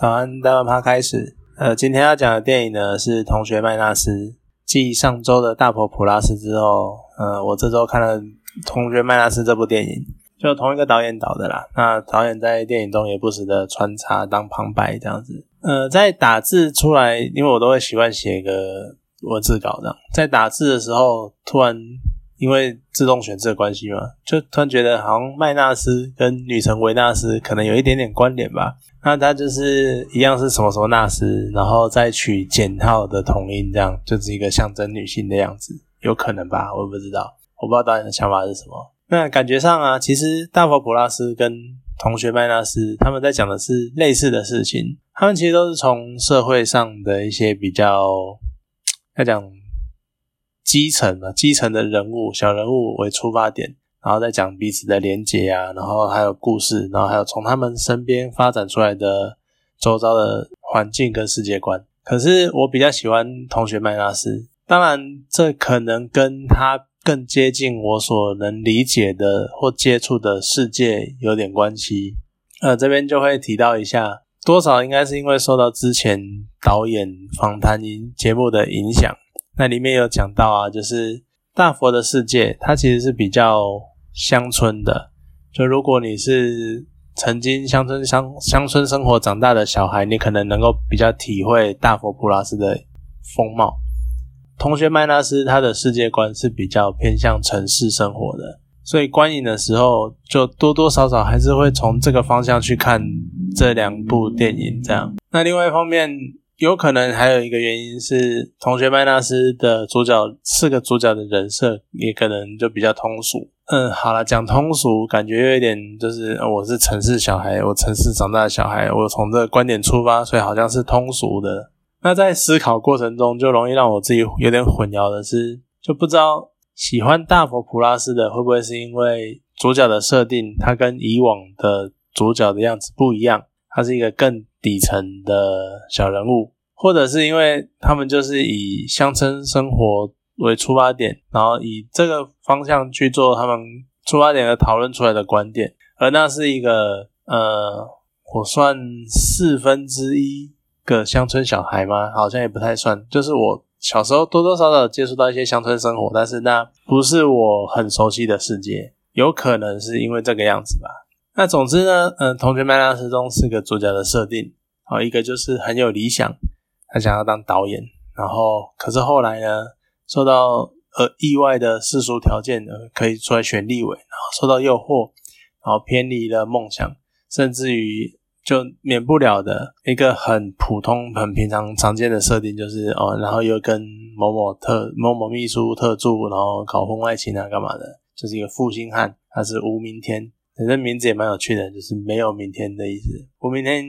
早安，大碗趴开始。呃，今天要讲的电影呢是《同学麦纳斯》。继上周的大婆普拉斯之后，呃，我这周看了《同学麦纳斯》这部电影，就同一个导演导的啦。那导演在电影中也不时的穿插当旁白这样子。呃，在打字出来，因为我都会习惯写个文字稿这样，在打字的时候，突然。因为自动选字的关系嘛，就突然觉得好像麦纳斯跟女神维纳斯可能有一点点关联吧。那他就是一样是什么什么纳斯，然后再取简号的同音，这样就是一个象征女性的样子，有可能吧？我不知道，我不知道导演的想法是什么。那感觉上啊，其实大佛普拉斯跟同学麦纳斯他们在讲的是类似的事情，他们其实都是从社会上的一些比较要讲。基层嘛，基层的人物、小人物为出发点，然后再讲彼此的连结啊，然后还有故事，然后还有从他们身边发展出来的周遭的环境跟世界观。可是我比较喜欢同学麦纳斯，当然这可能跟他更接近我所能理解的或接触的世界有点关系。呃，这边就会提到一下，多少应该是因为受到之前导演访谈节目的影响。那里面有讲到啊，就是大佛的世界，它其实是比较乡村的。就如果你是曾经乡村乡乡村生活长大的小孩，你可能能够比较体会大佛普拉斯的风貌。同学麦纳斯他的世界观是比较偏向城市生活的，所以观影的时候就多多少少还是会从这个方向去看这两部电影。这样，那另外一方面。有可能还有一个原因是，同学麦纳斯的主角四个主角的人设也可能就比较通俗。嗯，好了，讲通俗感觉有一点就是我是城市小孩，我城市长大的小孩，我从这个观点出发，所以好像是通俗的。那在思考过程中，就容易让我自己有点混淆的是，就不知道喜欢大佛普拉斯的会不会是因为主角的设定，他跟以往的主角的样子不一样，他是一个更。底层的小人物，或者是因为他们就是以乡村生活为出发点，然后以这个方向去做他们出发点而讨论出来的观点，而那是一个呃，我算四分之一个乡村小孩吗？好像也不太算，就是我小时候多多少少接触到一些乡村生活，但是那不是我很熟悉的世界，有可能是因为这个样子吧。那总之呢，嗯，同学麦纳斯中四个主角的设定，好，一个就是很有理想，他想要当导演，然后可是后来呢，受到呃意外的世俗条件，呃，可以出来选立委，然后受到诱惑，然后偏离了梦想，甚至于就免不了的一个很普通、很平常、常见的设定，就是哦，然后又跟某某特某某秘书特助，然后搞婚外情啊，干嘛的，就是一个负心汉，他是无明天。反正名字也蛮有趣的，就是没有明天的意思。我明天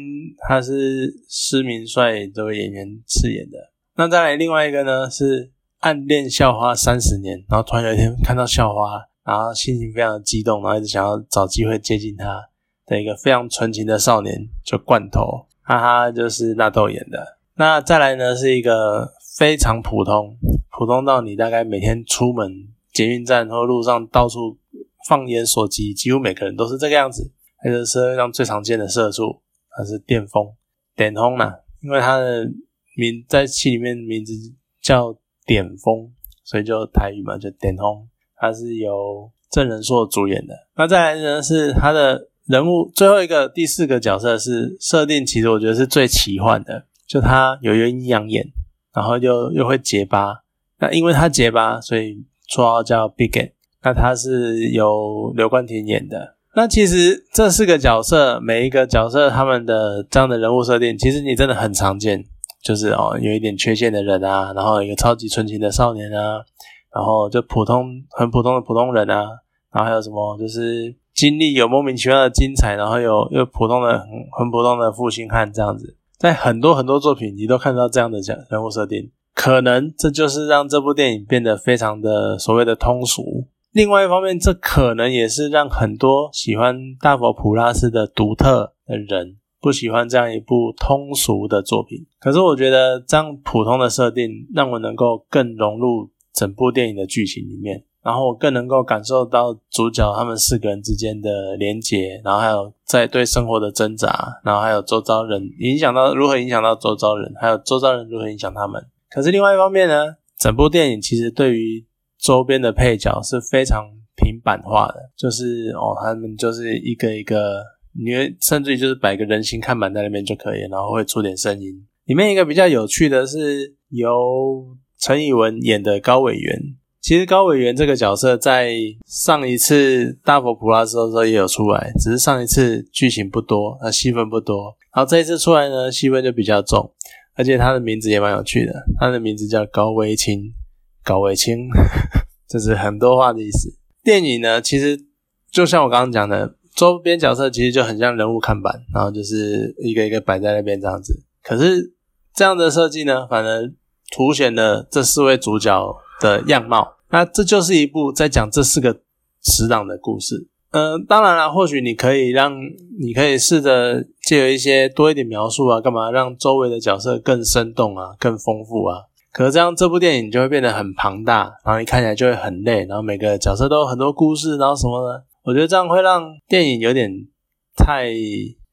他是施明帅这位演员饰演的。那再来另外一个呢，是暗恋校花三十年，然后突然有一天看到校花，然后心情非常的激动，然后一直想要找机会接近她的一个非常纯情的少年，就罐头，哈哈，就是纳豆演的。那再来呢，是一个非常普通，普通到你大概每天出门捷运站或路上到处。放眼所及，几乎每个人都是这个样子。还是社会上最常见的色素，它是电风，点风呐。因为它的名在戏里面名字叫点风，所以就台语嘛，就点风。它是由郑仁硕主演的。那再来呢，是他的人物最后一个第四个角色是设定，其实我觉得是最奇幻的，就他有一个阴阳眼，然后又又会结巴。那因为他结巴，所以绰号叫 Big。那他是由刘冠廷演的。那其实这四个角色，每一个角色他们的这样的人物设定，其实你真的很常见，就是哦有一点缺陷的人啊，然后一个超级纯情的少年啊，然后就普通很普通的普通人啊，然后还有什么就是经历有莫名其妙的精彩，然后有又普通的很很普通的负心汉这样子，在很多很多作品你都看到这样的讲人物设定，可能这就是让这部电影变得非常的所谓的通俗。另外一方面，这可能也是让很多喜欢大佛普拉斯的独特的人不喜欢这样一部通俗的作品。可是，我觉得这样普通的设定让我能够更融入整部电影的剧情里面。然后我更能够感受到主角他们四个人之间的连结，然后还有在对生活的挣扎，然后还有周遭人影响到如何影响到周遭人，还有周遭人如何影响他们。可是另外一方面呢，整部电影其实对于周边的配角是非常平板化的，就是哦，他们就是一个一个，你甚至于就是摆个人形看板在那边就可以，然后会出点声音。里面一个比较有趣的是由陈以文演的高委员。其实高委员这个角色在上一次大佛普拉斯的时候也有出来，只是上一次剧情不多，那戏份不多。然后这一次出来呢，戏份就比较重，而且他的名字也蛮有趣的，他的名字叫高维清，高维清，这是很多话的意思。电影呢，其实就像我刚刚讲的，周边角色其实就很像人物看板，然后就是一个一个摆在那边这样子。可是这样的设计呢，反而凸显了这四位主角。的样貌，那这就是一部在讲这四个死党的故事。嗯，当然了，或许你可以让，你可以试着借由一些多一点描述啊，干嘛让周围的角色更生动啊，更丰富啊。可是这样，这部电影就会变得很庞大，然后你看起来就会很累，然后每个角色都有很多故事，然后什么的。我觉得这样会让电影有点太，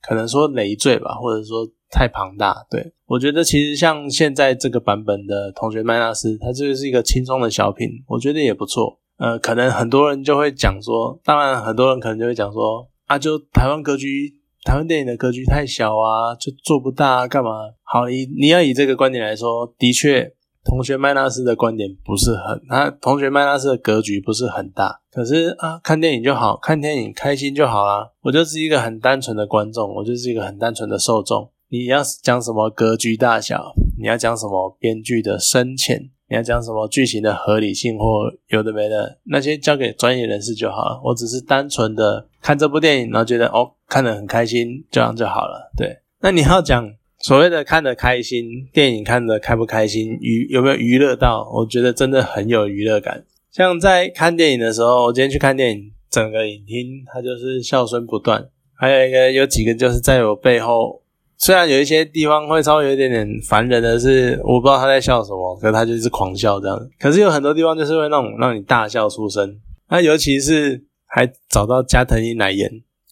可能说累赘吧，或者说。太庞大，对我觉得其实像现在这个版本的同学麦纳斯，它这个是一个轻松的小品，我觉得也不错。呃，可能很多人就会讲说，当然很多人可能就会讲说，啊，就台湾格局，台湾电影的格局太小啊，就做不大，干嘛？好，你你要以这个观点来说，的确，同学麦纳斯的观点不是很，他同学麦纳斯的格局不是很大，可是啊，看电影就好，看电影开心就好啦。我就是一个很单纯的观众，我就是一个很单纯的受众。你要讲什么格局大小？你要讲什么编剧的深浅？你要讲什么剧情的合理性或有的没的？那些交给专业人士就好了。我只是单纯的看这部电影，然后觉得哦，看得很开心，这样就好了。对，那你要讲所谓的看得开心，电影看得开不开心，娱有没有娱乐到？我觉得真的很有娱乐感。像在看电影的时候，我今天去看电影，整个影厅它就是笑声不断，还有一个有几个就是在我背后。虽然有一些地方会稍微有一点点烦人的是，我不知道他在笑什么，可是他就是狂笑这样。可是有很多地方就是会那种让你大笑出声。那尤其是还找到加藤鹰来演，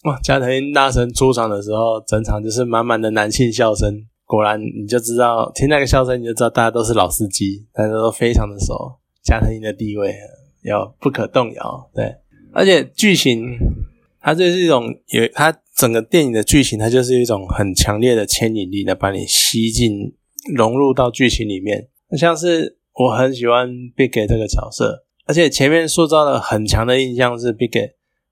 哇！加藤鹰大神出场的时候，整场就是满满的男性笑声。果然你就知道听那个笑声，你就知道大家都是老司机，大家都非常的熟。加藤鹰的地位要不可动摇，对，而且剧情。它就是一种有它整个电影的剧情，它就是一种很强烈的牵引力，来把你吸进、融入到剧情里面。像是我很喜欢 Big 这个角色，而且前面塑造了很强的印象是 Big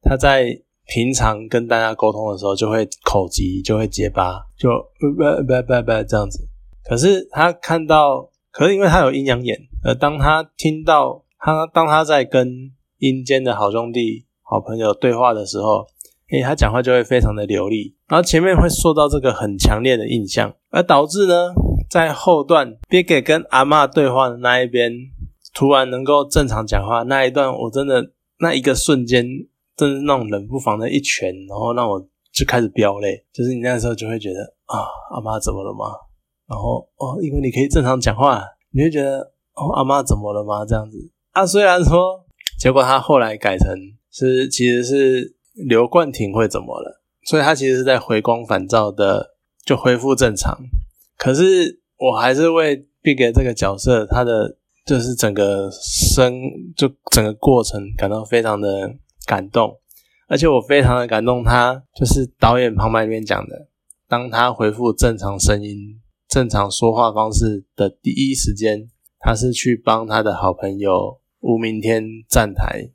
他在平常跟大家沟通的时候就会口急，就会结巴，就不不不不这样子。可是他看到，可是因为他有阴阳眼，而当他听到他当他在跟阴间的好兄弟。好朋友对话的时候，诶，他讲话就会非常的流利，然后前面会受到这个很强烈的印象，而导致呢，在后段 Big 跟阿妈对话的那一边，突然能够正常讲话那一段，我真的那一个瞬间，真是那种冷不防的一拳，然后让我就开始飙泪，就是你那时候就会觉得啊，阿妈怎么了吗？然后哦，因为你可以正常讲话，你会觉得哦，阿妈怎么了吗？这样子啊，虽然说，结果他后来改成。是，其实是刘冠廷会怎么了？所以他其实是在回光返照的，就恢复正常。可是我还是为 Big 这个角色，他的就是整个生，就整个过程感到非常的感动，而且我非常的感动，他就是导演旁白里面讲的，当他恢复正常声音、正常说话方式的第一时间，他是去帮他的好朋友吴明天站台。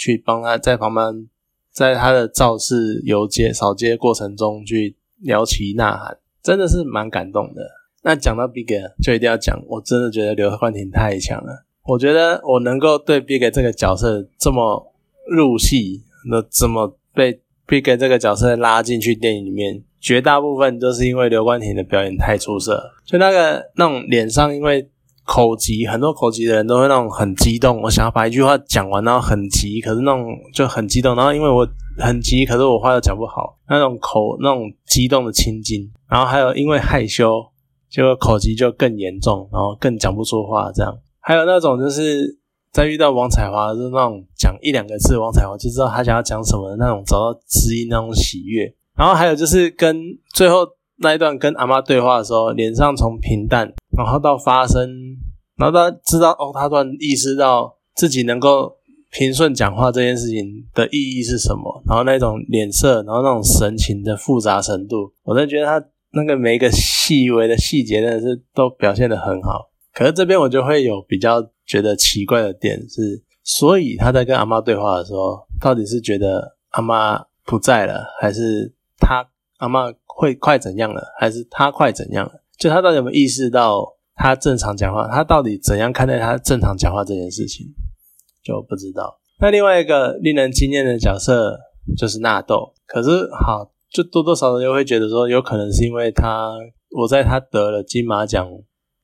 去帮他在旁边，在他的造势游街扫街过程中去撩旗呐喊，真的是蛮感动的。那讲到 Big 就一定要讲，我真的觉得刘冠廷太强了。我觉得我能够对 Big 这个角色这么入戏，那怎么被 Big 这个角色拉进去电影里面，绝大部分都是因为刘冠廷的表演太出色，就那个那种脸上因为。口急，很多口急的人都会那种很激动，我想要把一句话讲完，然后很急，可是那种就很激动，然后因为我很急，可是我话又讲不好，那种口那种激动的青筋，然后还有因为害羞，就口急就更严重，然后更讲不出话这样，还有那种就是在遇到王彩华是那种讲一两个字，王彩华就知道他想要讲什么的那种，找到知音那种喜悦。然后还有就是跟最后那一段跟阿妈对话的时候，脸上从平淡，然后到发生，然后到知道哦，他突然意识到自己能够平顺讲话这件事情的意义是什么，然后那种脸色，然后那种神情的复杂程度，我真的觉得他那个每一个细微的细节真的是都表现的很好。可是这边我就会有比较。觉得奇怪的点是，所以他在跟阿妈对话的时候，到底是觉得阿妈不在了，还是他阿妈会快怎样了，还是他快怎样了？就他到底有没有意识到他正常讲话？他到底怎样看待他正常讲话这件事情，就不知道。那另外一个令人惊艳的角色就是纳豆，可是好，就多多少少又会觉得说，有可能是因为他我在他得了金马奖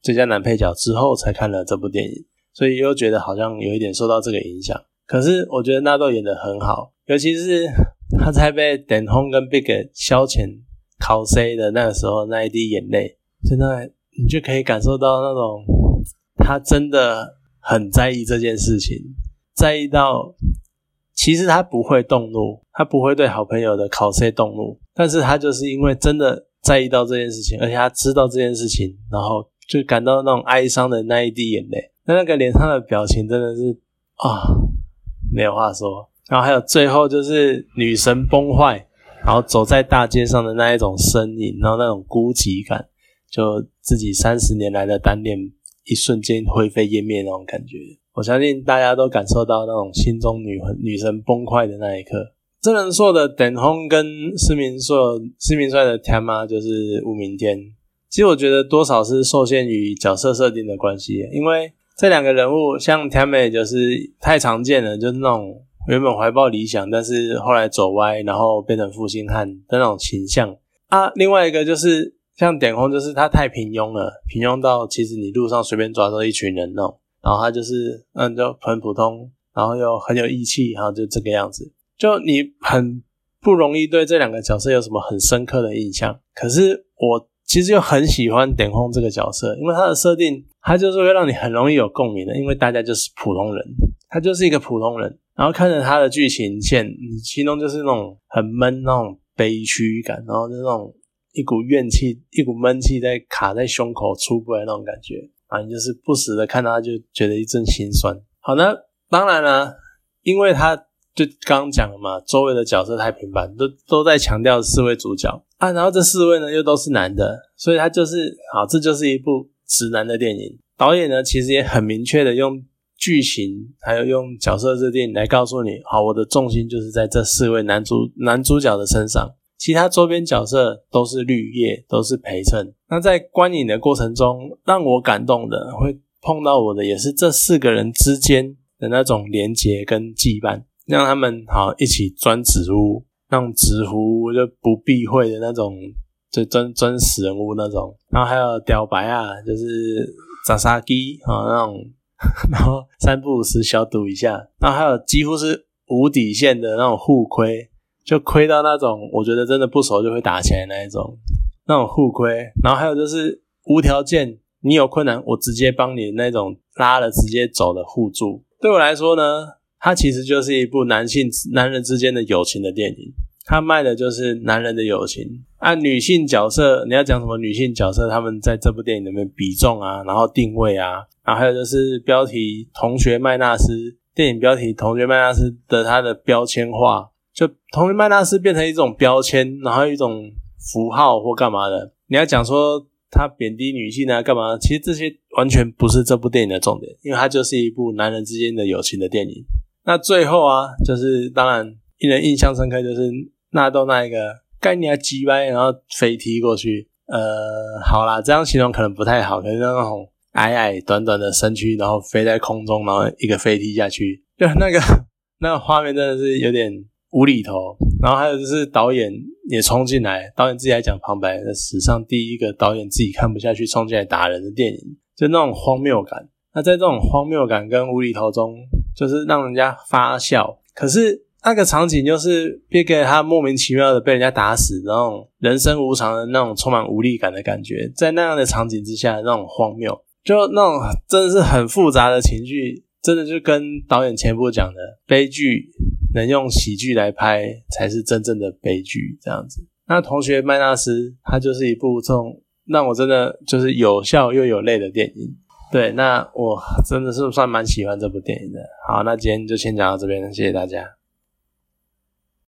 最佳男配角之后才看了这部电影。所以又觉得好像有一点受到这个影响，可是我觉得纳豆演的很好，尤其是 他在被点轰跟 Big 消遣考 C 的那个时候，那一滴眼泪，真的你就可以感受到那种他真的很在意这件事情，在意到其实他不会动怒，他不会对好朋友的考 C 动怒，但是他就是因为真的在意到这件事情，而且他知道这件事情，然后就感到那种哀伤的那一滴眼泪。那那个脸上的表情真的是啊，没有话说。然后还有最后就是女神崩坏，然后走在大街上的那一种身影，然后那种孤寂感，就自己三十年来的单恋一瞬间灰飞烟灭那种感觉。我相信大家都感受到那种心中女女神崩坏的那一刻。真人硕的等轰跟市民硕、市民帅的天妈就是吴明天。其实我觉得多少是受限于角色设定的关系，因为。这两个人物，像甜美就是太常见了，就是那种原本怀抱理想，但是后来走歪，然后变成负心汉的那种形象啊。另外一个就是像点空，就是他太平庸了，平庸到其实你路上随便抓到一群人那种，然后他就是嗯就很普通，然后又很有义气，然后就这个样子，就你很不容易对这两个角色有什么很深刻的印象。可是我其实又很喜欢点空这个角色，因为他的设定。他就是会让你很容易有共鸣的，因为大家就是普通人，他就是一个普通人，然后看着他的剧情线，你心中就是那种很闷、那种悲屈感，然后就那种一股怨气、一股闷气在卡在胸口出不来那种感觉啊，你就是不时的看到他就觉得一阵心酸。好，那当然了，因为他就刚刚讲了嘛，周围的角色太平凡，都都在强调四位主角啊，然后这四位呢又都是男的，所以他就是好，这就是一部。直男的电影导演呢，其实也很明确的用剧情还有用角色设定来告诉你，好，我的重心就是在这四位男主男主角的身上，其他周边角色都是绿叶，都是陪衬。那在观影的过程中，让我感动的，会碰到我的，也是这四个人之间的那种连结跟羁绊，让他们好一起钻纸屋，让纸糊就不避讳的那种。就真真实人物那种，然后还有屌白啊，就是扎沙基啊那种，然后三不五时小赌一下，然后还有几乎是无底线的那种互亏，就亏到那种我觉得真的不熟就会打起来那一种，那种互亏，然后还有就是无条件，你有困难我直接帮你那种拉了直接走的互助。对我来说呢，它其实就是一部男性男人之间的友情的电影。他卖的就是男人的友情，按女性角色，你要讲什么女性角色，他们在这部电影里面比重啊，然后定位啊，然后还有就是标题“同学麦纳斯”，电影标题“同学麦纳斯”的它的标签化，就“同学麦纳斯”变成一种标签，然后一种符号或干嘛的。你要讲说他贬低女性啊，干嘛？其实这些完全不是这部电影的重点，因为它就是一部男人之间的友情的电影。那最后啊，就是当然令人印象深刻就是。纳豆那一个概念击败，然后飞踢过去。呃，好啦，这样形容可能不太好，可是那种矮矮短短的身躯，然后飞在空中，然后一个飞踢下去，就那个 那个画面真的是有点无厘头。然后还有就是导演也冲进来，导演自己来讲旁白，史上第一个导演自己看不下去冲进来打人的电影，就那种荒谬感。那在这种荒谬感跟无厘头中，就是让人家发笑。可是。那个场景就是别给他莫名其妙的被人家打死，那种人生无常的那种充满无力感的感觉，在那样的场景之下，那种荒谬，就那种真的是很复杂的情绪真的就跟导演前部讲的，悲剧能用喜剧来拍才是真正的悲剧，这样子。那同学麦纳斯，他就是一部这种让我真的就是有笑又有泪的电影。对，那我真的是算蛮喜欢这部电影的。好，那今天就先讲到这边，谢谢大家。